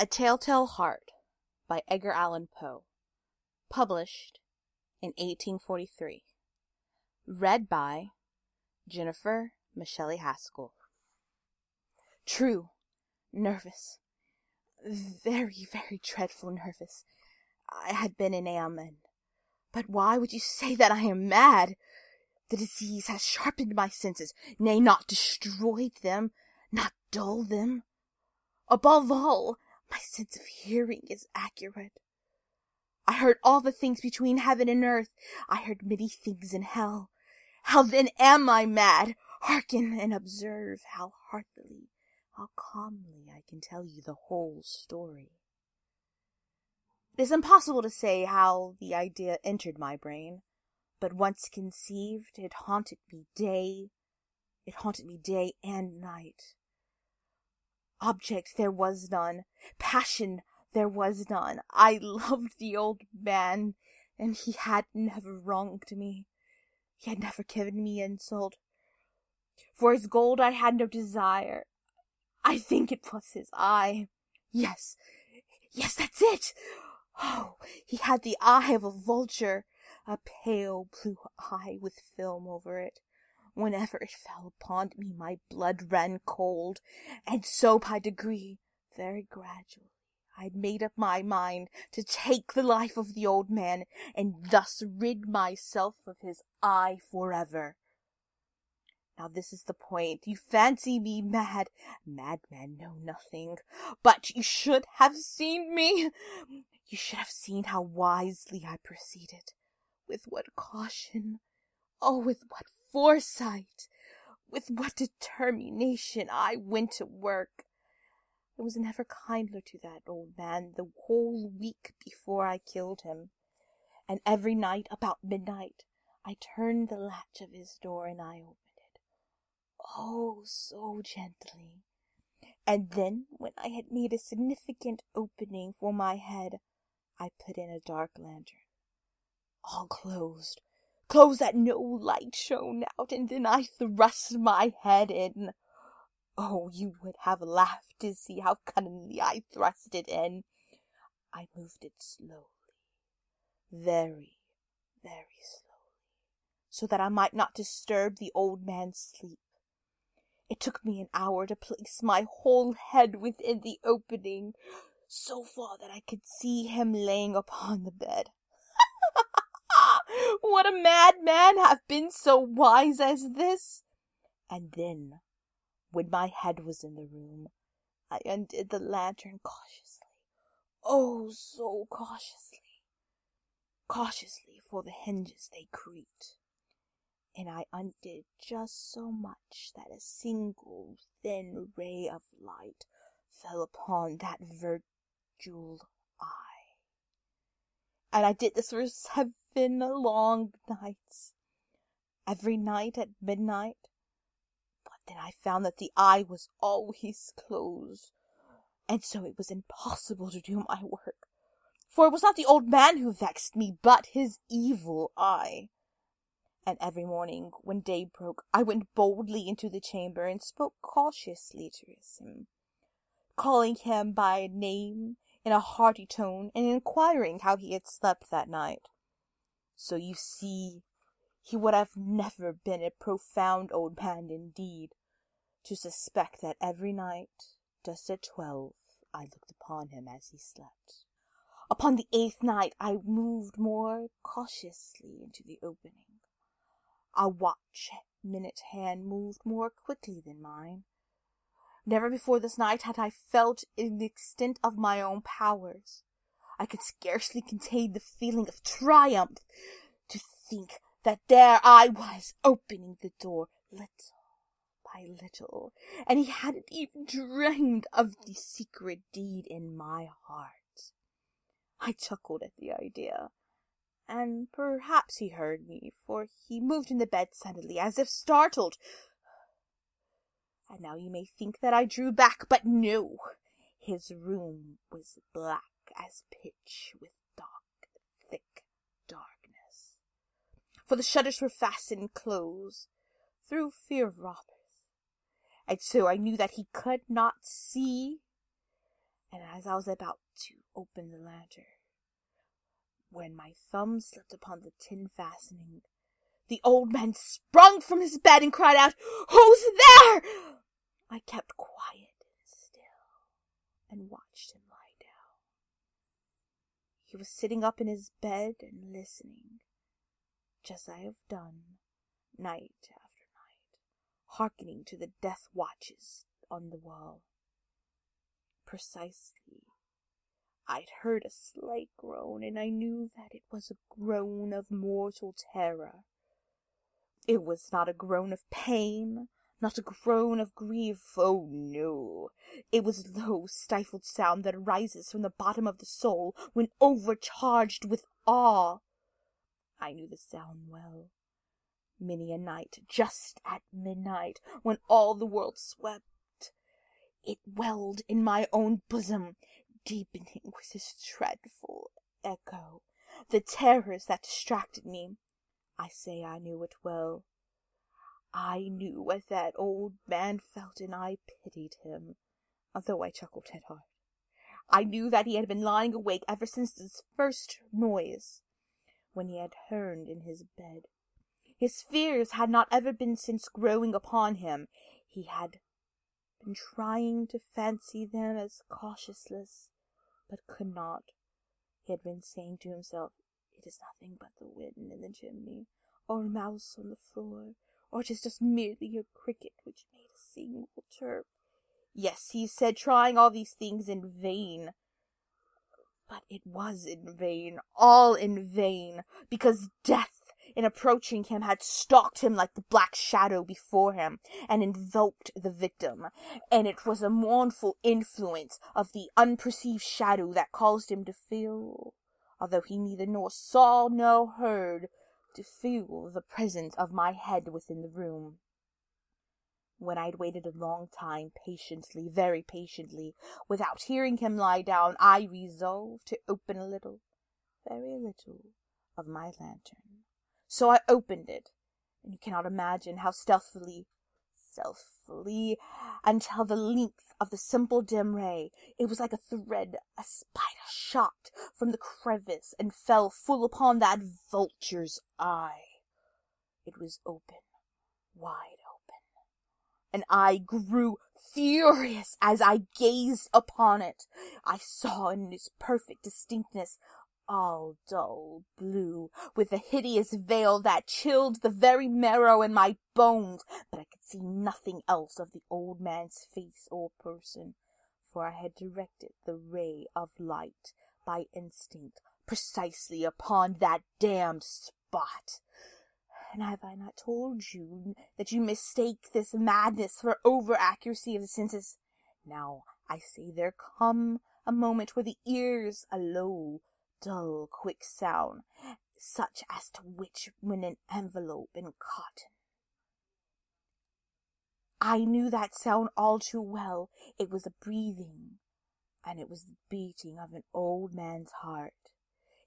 A Telltale Heart by Edgar Allan Poe. Published in 1843. Read by Jennifer Michele Haskell. True. Nervous. Very, very dreadful nervous. I had been in Ammon. But why would you say that I am mad? The disease has sharpened my senses, nay, not destroyed them, not dulled them. Above all, my sense of hearing is accurate. I heard all the things between heaven and earth. I heard many things in hell. How then am I mad? Hearken and observe how heartily, how calmly I can tell you the whole story. It is impossible to say how the idea entered my brain, but once conceived, it haunted me day, it haunted me day and night. Object there was none, passion there was none. I loved the old man, and he had never wronged me. He had never given me insult. For his gold I had no desire. I think it was his eye. Yes, yes, that's it. Oh, he had the eye of a vulture, a pale blue eye with film over it. Whenever it fell upon me, my blood ran cold, and so by degree, very gradually, I had made up my mind to take the life of the old man, and thus rid myself of his eye forever. Now this is the point. You fancy me mad. Madmen know nothing. But you should have seen me. You should have seen how wisely I proceeded. With what caution. Oh, with what foresight. With what determination I went to work. I was never kinder to that old man the whole week before I killed him. And every night about midnight I turned the latch of his door and I opened it. Oh, so gently. And then, when I had made a significant opening for my head, I put in a dark lantern. All closed, clothes that no light shone out, and then I thrust my head in. Oh, you would have laughed to see how cunningly I thrust it in. I moved it slowly, very, very slowly, so that I might not disturb the old man's sleep. It took me an hour to place my whole head within the opening, so far that I could see him laying upon the bed. Would a madman have been so wise as this? And then, when my head was in the room, I undid the lantern cautiously. Oh, so cautiously. Cautiously, for the hinges they creaked. And I undid just so much that a single thin ray of light fell upon that virgule eye and I did this for seven long nights. Every night at midnight. But then I found that the eye was always closed, and so it was impossible to do my work. For it was not the old man who vexed me, but his evil eye. And every morning, when day broke, I went boldly into the chamber and spoke cautiously to him, calling him by name in a hearty tone and inquiring how he had slept that night. So you see, he would have never been a profound old man indeed, to suspect that every night, just at twelve, I looked upon him as he slept. Upon the eighth night I moved more cautiously into the opening. A watch minute hand moved more quickly than mine. Never before this night had I felt in the extent of my own powers. I could scarcely contain the feeling of triumph to think that there I was opening the door little by little, and he hadn't even dreamed of the secret deed in my heart. I chuckled at the idea, and perhaps he heard me, for he moved in the bed suddenly, as if startled. And now you may think that I drew back, but no. His room was black as pitch with dark, thick darkness. For the shutters were fastened close through fear of robbers. And so I knew that he could not see. And as I was about to open the lantern, when my thumb slipped upon the tin fastening, the old man sprung from his bed and cried out, Who's there? I kept quiet and still and watched him lie down. He was sitting up in his bed and listening, just as I have done, night after night, hearkening to the death watches on the wall. Precisely I'd heard a slight groan, and I knew that it was a groan of mortal terror. It was not a groan of pain, not a groan of grief, oh no. It was low, stifled sound that arises from the bottom of the soul when overcharged with awe. I knew the sound well. Many a night, just at midnight, when all the world slept, it welled in my own bosom, deepening with its dreadful echo the terrors that distracted me. I say I knew it well. I knew what that old man felt, and I pitied him, although I chuckled at heart. I knew that he had been lying awake ever since this first noise, when he had turned in his bed. His fears had not ever been since growing upon him. He had been trying to fancy them as causeless, but could not. He had been saying to himself, It is nothing but the wind in the chimney, or a mouse on the floor, or it is just merely a cricket which made a single chirp. Yes, he said, trying all these things in vain. But it was in vain, all in vain, because death in approaching him had stalked him like the black shadow before him and enveloped the victim, and it was a mournful influence of the unperceived shadow that caused him to feel, although he neither nor saw nor heard, to feel the presence of my head within the room. When I had waited a long time, patiently, very patiently, without hearing him lie down, I resolved to open a little, very little, of my lantern. So I opened it, and you cannot imagine how stealthily, stealthily, until the length of the simple dim ray, it was like a thread a spider shot from the crevice and fell full upon that vulture's eye. It was open, wide open, and I grew furious as I gazed upon it. I saw in its perfect distinctness all dull blue, with a hideous veil that chilled the very marrow in my bones, but I could see nothing else of the old man's face or person, for I had directed the ray of light by instinct precisely upon that damned spot. And have I not told you that you mistake this madness for over accuracy of the senses? Now I say there come a moment where the ears, a low, dull, quick sound, such as to which when an envelope in cotton. I knew that sound all too well. It was a breathing, and it was the beating of an old man's heart.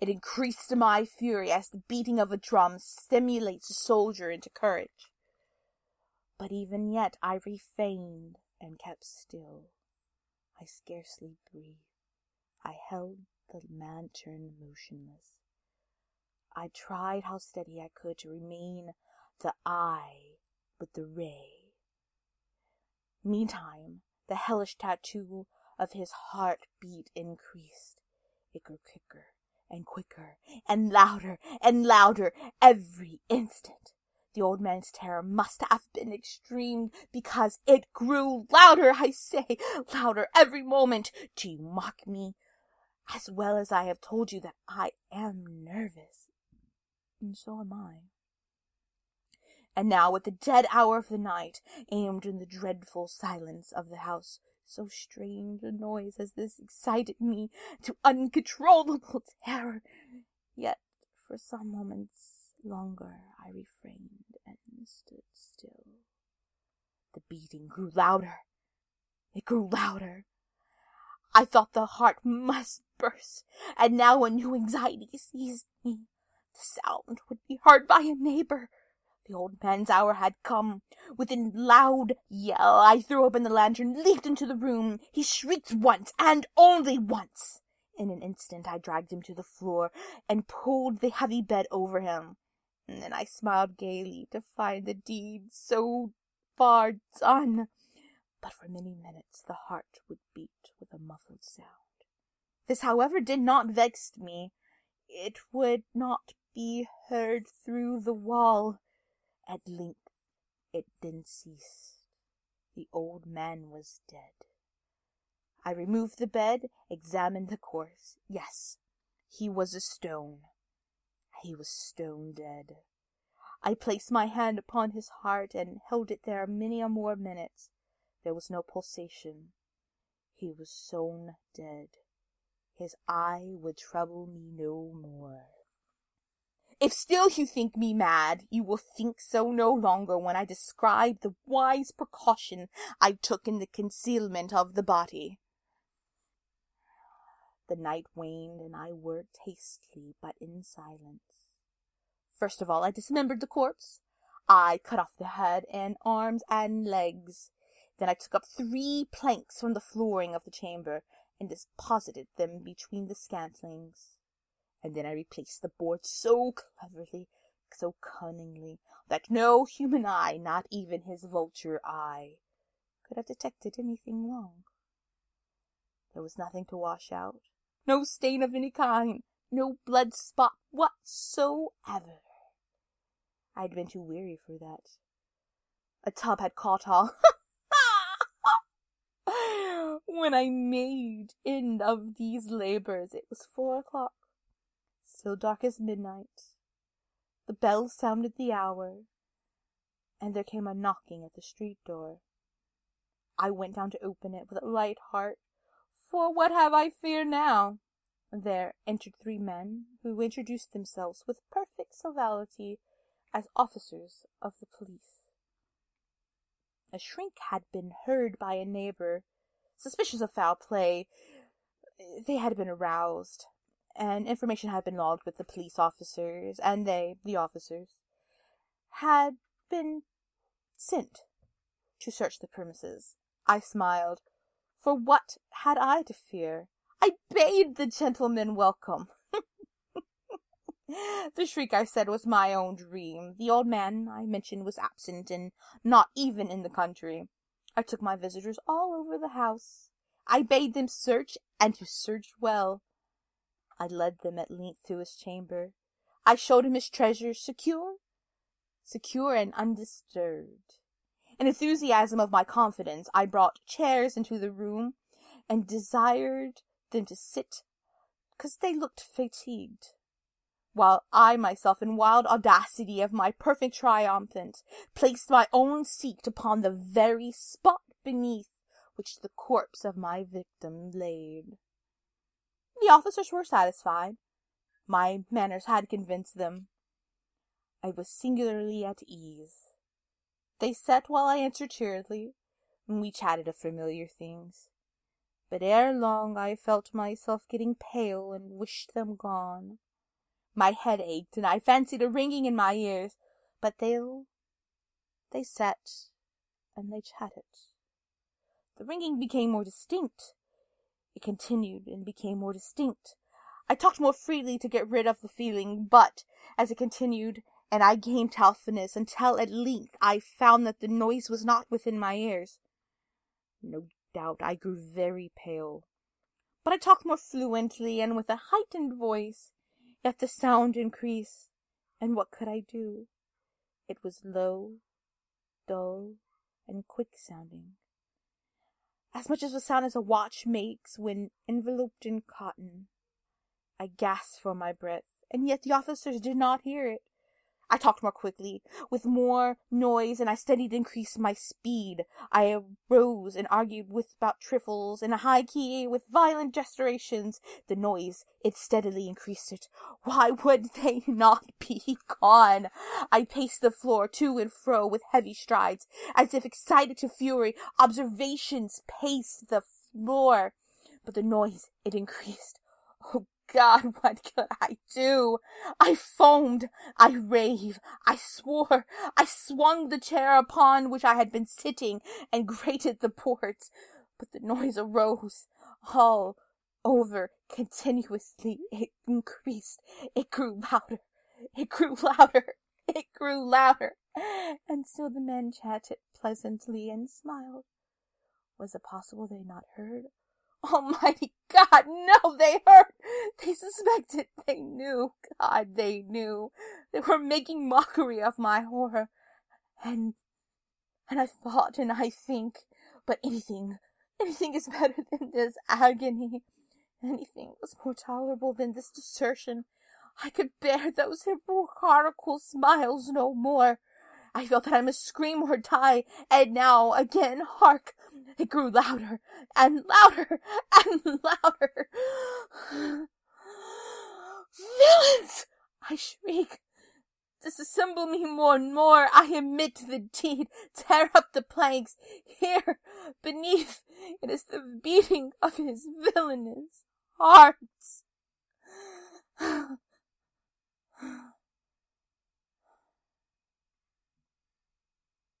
It increased my fury as the beating of a drum stimulates a soldier into courage. But even yet I refrained and kept still. I scarcely breathed. I held the lantern motionless. I tried how steady I could to remain the eye with the ray. Meantime, the hellish tattoo of his heart beat increased. It grew quicker and quicker and louder and louder every instant. The old man's terror must have been extreme because it grew louder, I say, louder every moment. Do you mock me? As well as I have told you that I am nervous. And so am I. And now, at the dead hour of the night, aimed in the dreadful silence of the house, so strange a noise as this excited me to uncontrollable terror. Yet, for some moments longer, I refrained and stood still. The beating grew louder. It grew louder. I thought the heart must burst, and now a new anxiety seized me. The sound would be heard by a neighbor. The old man's hour had come. With a loud yell, I threw open the lantern, leaped into the room. He shrieked once, and only once. In an instant, I dragged him to the floor and pulled the heavy bed over him. And then I smiled gaily to find the deed so far done. But for many minutes the heart would beat with a muffled sound. This, however, did not vex me. It would not be heard through the wall. At length it then ceased. The old man was dead. I removed the bed, examined the corpse. Yes, he was a stone. He was stone dead. I placed my hand upon his heart and held it there many a more minutes. There was no pulsation. He was stone dead. His eye would trouble me no more. If still you think me mad, you will think so no longer when I describe the wise precaution I took in the concealment of the body. The night waned, and I worked hastily, but in silence. First of all, I dismembered the corpse. I cut off the head and arms and legs. Then I took up three planks from the flooring of the chamber and deposited them between the scantlings and then I replaced the board so cleverly, so cunningly, that no human eye, not even his vulture eye, could have detected anything wrong. There was nothing to wash out, no stain of any kind, no blood spot whatsoever. I had been too weary for that. A tub had caught all. when I made end of these labors, it was four o'clock still dark as midnight. The bell sounded the hour, and there came a knocking at the street door. I went down to open it with a light heart, for what have I fear now? There entered three men, who introduced themselves with perfect civility as officers of the police. A shriek had been heard by a neighbor, suspicious of foul play. They had been aroused, and information had been logged with the police officers, and they, the officers, had been sent to search the premises. I smiled. For what had I to fear? I bade the gentlemen welcome. the shriek, I said, was my own dream. The old man I mentioned was absent and not even in the country. I took my visitors all over the house. I bade them search, and to search well. I led them at length to his chamber. I showed him his treasures, secure, secure and undisturbed. In enthusiasm of my confidence, I brought chairs into the room and desired them to sit, because they looked fatigued, while I myself, in wild audacity of my perfect triumphant, placed my own seat upon the very spot beneath which the corpse of my victim laid. The officers were satisfied. My manners had convinced them. I was singularly at ease. They sat while I answered cheerily, and we chatted of familiar things. But ere long I felt myself getting pale and wished them gone. My head ached, and I fancied a ringing in my ears, but they they sat and they chatted. The ringing became more distinct, it continued and became more distinct. I talked more freely to get rid of the feeling, but as it continued, and I gained healthiness until at length I found that the noise was not within my ears. No doubt I grew very pale, but I talked more fluently and with a heightened voice, yet the sound increased, and what could I do? It was low, dull, and quick sounding as much as the sound as a watch makes when enveloped in cotton. I gasped for my breath, and yet the officers did not hear it. I talked more quickly, with more noise, and I steadily increased my speed. I arose and argued with about trifles in a high key, with violent gesticulations. The noise, it steadily increased it. Why would they not be gone? I paced the floor to and fro with heavy strides, as if excited to fury. Observations paced the floor, but the noise, it increased. Oh God, what could I do? I foamed, I raved, I swore, I swung the chair upon which I had been sitting and grated the boards, but the noise arose all over continuously. It increased, it grew louder, it grew louder, it grew louder, and still the men chatted pleasantly and smiled. Was it possible they had not heard? Oh Almighty God, no, they heard. They suspected. They knew. God, they knew. They were making mockery of my horror. And, and I thought and I think, but anything, anything is better than this agony. Anything was more tolerable than this desertion. I could bear those hypocritical smiles no more. I felt that I must scream or die, and now again, hark! It grew louder and louder and louder. Villains! I shriek. Disassemble me more and more. I admit the deed. Tear up the planks. Here, beneath, it is the beating of his villainous heart.